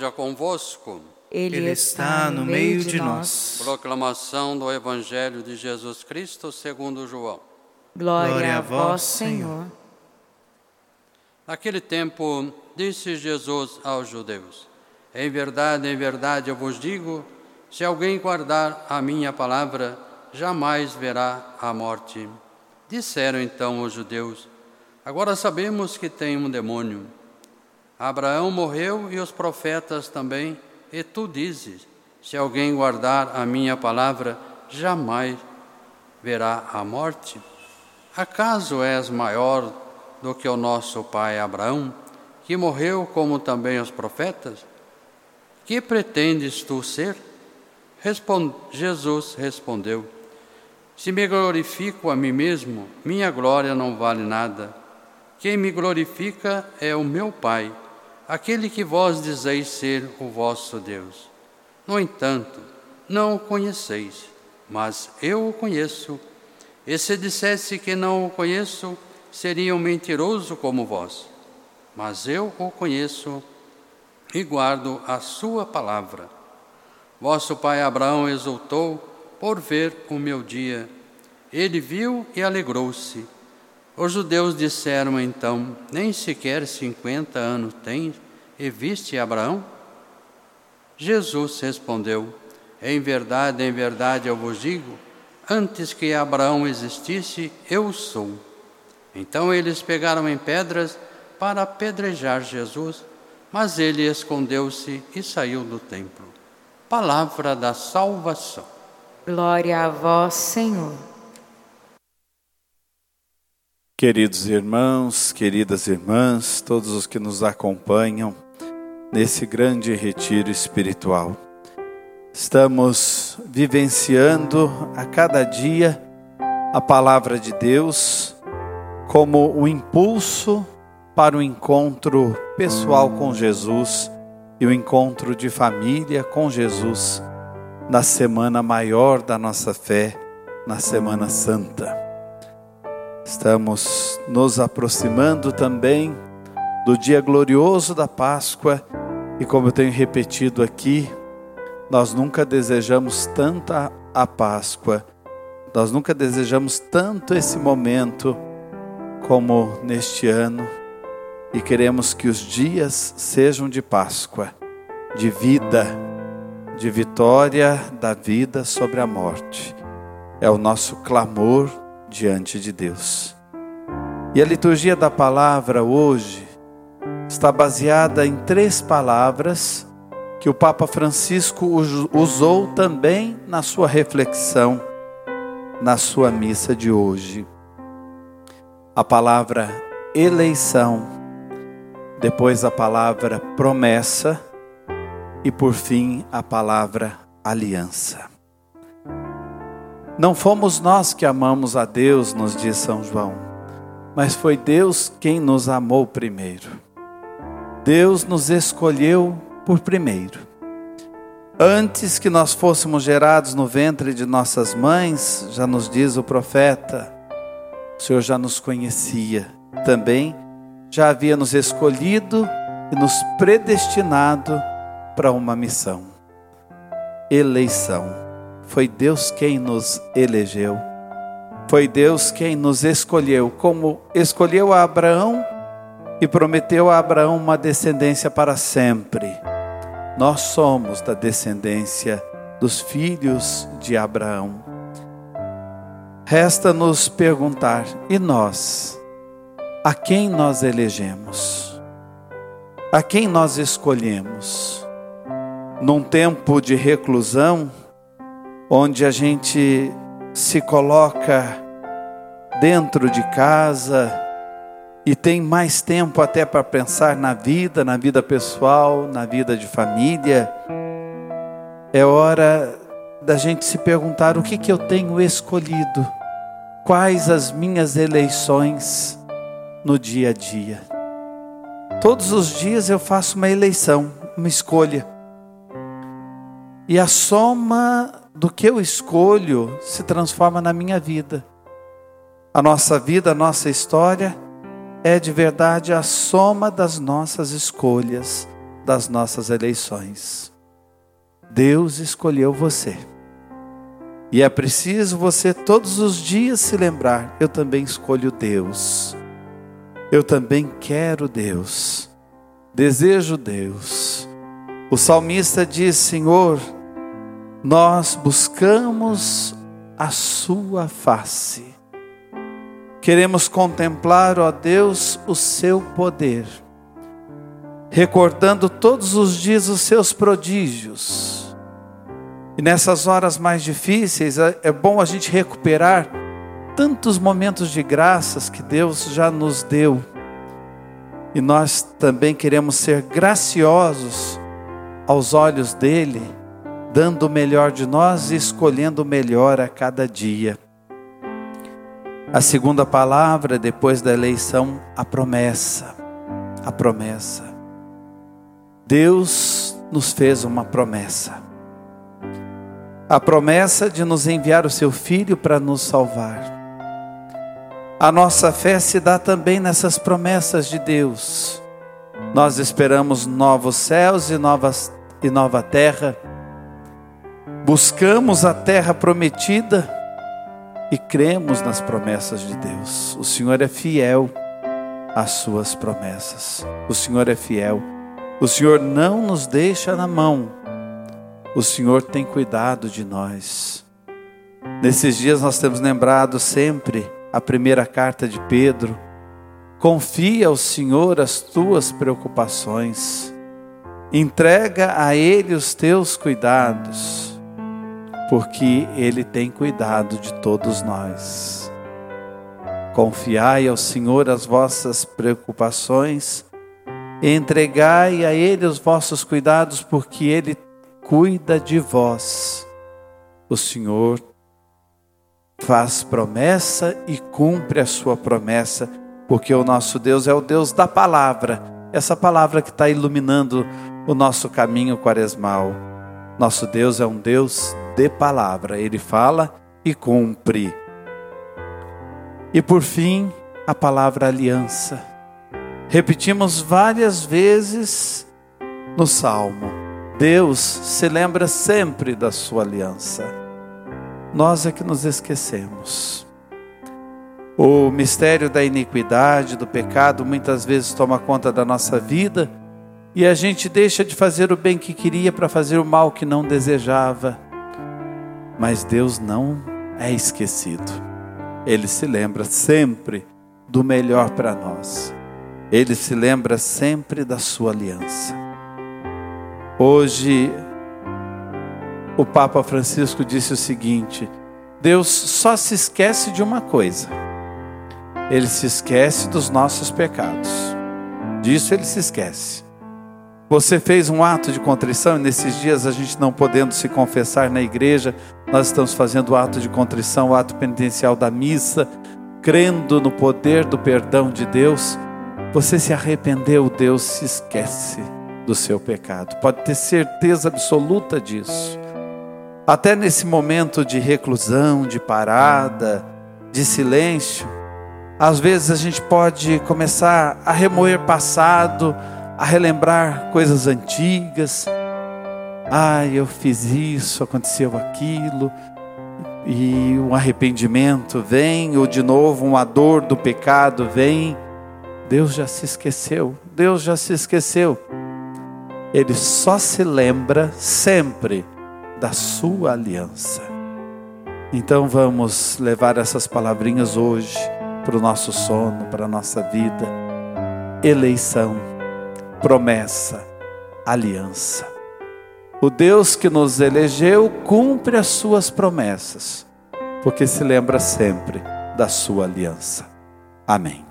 seja convosco. Ele, Ele está no meio de nós. Proclamação do Evangelho de Jesus Cristo segundo João. Glória, Glória a vós, Senhor. Naquele tempo, disse Jesus aos judeus: Em verdade, em verdade eu vos digo, se alguém guardar a minha palavra, jamais verá a morte. Disseram então os judeus: Agora sabemos que tem um demônio. Abraão morreu e os profetas também, e tu dizes: se alguém guardar a minha palavra, jamais verá a morte. Acaso és maior do que o nosso pai Abraão, que morreu como também os profetas? Que pretendes tu ser? Respond... Jesus respondeu: Se me glorifico a mim mesmo, minha glória não vale nada. Quem me glorifica é o meu Pai aquele que vós dizeis ser o vosso Deus. No entanto, não o conheceis, mas eu o conheço. E se dissesse que não o conheço, seria um mentiroso como vós. Mas eu o conheço e guardo a sua palavra. Vosso pai Abraão exultou por ver o meu dia. Ele viu e alegrou-se. Os judeus disseram então: Nem sequer cinquenta anos tens e viste Abraão? Jesus respondeu: Em verdade, em verdade eu vos digo, antes que Abraão existisse, eu sou. Então eles pegaram em pedras para apedrejar Jesus, mas ele escondeu-se e saiu do templo. Palavra da salvação. Glória a vós, Senhor. Queridos irmãos, queridas irmãs, todos os que nos acompanham nesse grande retiro espiritual. Estamos vivenciando a cada dia a palavra de Deus como o impulso para o encontro pessoal com Jesus e o encontro de família com Jesus na semana maior da nossa fé, na Semana Santa. Estamos nos aproximando também do dia glorioso da Páscoa e, como eu tenho repetido aqui, nós nunca desejamos tanta a Páscoa, nós nunca desejamos tanto esse momento como neste ano e queremos que os dias sejam de Páscoa, de vida, de vitória da vida sobre a morte. É o nosso clamor diante de Deus. E a liturgia da palavra hoje está baseada em três palavras que o Papa Francisco usou também na sua reflexão, na sua missa de hoje. A palavra eleição, depois a palavra promessa e por fim a palavra aliança. Não fomos nós que amamos a Deus, nos diz São João, mas foi Deus quem nos amou primeiro. Deus nos escolheu por primeiro. Antes que nós fôssemos gerados no ventre de nossas mães, já nos diz o profeta, o Senhor já nos conhecia. Também já havia nos escolhido e nos predestinado para uma missão. Eleição. Foi Deus quem nos elegeu. Foi Deus quem nos escolheu, como escolheu a Abraão e prometeu a Abraão uma descendência para sempre. Nós somos da descendência dos filhos de Abraão. Resta nos perguntar: e nós? A quem nós elegemos? A quem nós escolhemos? Num tempo de reclusão, onde a gente se coloca dentro de casa e tem mais tempo até para pensar na vida, na vida pessoal, na vida de família. É hora da gente se perguntar o que, que eu tenho escolhido, quais as minhas eleições no dia a dia. Todos os dias eu faço uma eleição, uma escolha. E a soma do que eu escolho se transforma na minha vida. A nossa vida, a nossa história é de verdade a soma das nossas escolhas, das nossas eleições. Deus escolheu você. E é preciso você todos os dias se lembrar: eu também escolho Deus. Eu também quero Deus. Desejo Deus. O salmista diz: Senhor, nós buscamos a Sua face. Queremos contemplar, ó Deus, o Seu poder, recordando todos os dias os Seus prodígios e nessas horas mais difíceis é, é bom a gente recuperar tantos momentos de graças que Deus já nos deu. E nós também queremos ser graciosos aos olhos dele, dando o melhor de nós e escolhendo o melhor a cada dia. A segunda palavra, depois da eleição, a promessa. A promessa. Deus nos fez uma promessa a promessa de nos enviar o seu Filho para nos salvar. A nossa fé se dá também nessas promessas de Deus. Nós esperamos novos céus e, novas, e nova terra. Buscamos a terra prometida e cremos nas promessas de Deus. O Senhor é fiel às suas promessas. O Senhor é fiel. O Senhor não nos deixa na mão o Senhor tem cuidado de nós. Nesses dias nós temos lembrado sempre a primeira carta de Pedro. Confia ao Senhor as tuas preocupações, entrega a Ele os teus cuidados, porque Ele tem cuidado de todos nós. Confiai ao Senhor as vossas preocupações, entregai a Ele os vossos cuidados, porque Ele cuida de vós. O Senhor faz promessa e cumpre a sua promessa, porque o nosso Deus é o Deus da palavra, essa palavra que está iluminando o nosso caminho quaresmal. Nosso Deus é um Deus de palavra, ele fala e cumpre. E por fim, a palavra aliança. Repetimos várias vezes no Salmo. Deus se lembra sempre da sua aliança. Nós é que nos esquecemos. O mistério da iniquidade, do pecado, muitas vezes toma conta da nossa vida e a gente deixa de fazer o bem que queria para fazer o mal que não desejava. Mas Deus não é esquecido. Ele se lembra sempre do melhor para nós. Ele se lembra sempre da sua aliança. Hoje, o Papa Francisco disse o seguinte: Deus só se esquece de uma coisa. Ele se esquece dos nossos pecados. Disso ele se esquece. Você fez um ato de contrição e nesses dias a gente não podendo se confessar na igreja, nós estamos fazendo o ato de contrição, o ato penitencial da missa, crendo no poder do perdão de Deus. Você se arrependeu, Deus se esquece do seu pecado. Pode ter certeza absoluta disso. Até nesse momento de reclusão, de parada, de silêncio, às vezes a gente pode começar a remoer passado, a relembrar coisas antigas. Ah, eu fiz isso, aconteceu aquilo, e um arrependimento vem, ou de novo uma dor do pecado vem. Deus já se esqueceu, Deus já se esqueceu ele só se lembra sempre da sua aliança. Então vamos levar essas palavrinhas hoje para o nosso sono, para a nossa vida. Eleição, promessa, aliança. O Deus que nos elegeu cumpre as suas promessas, porque se lembra sempre da sua aliança. Amém.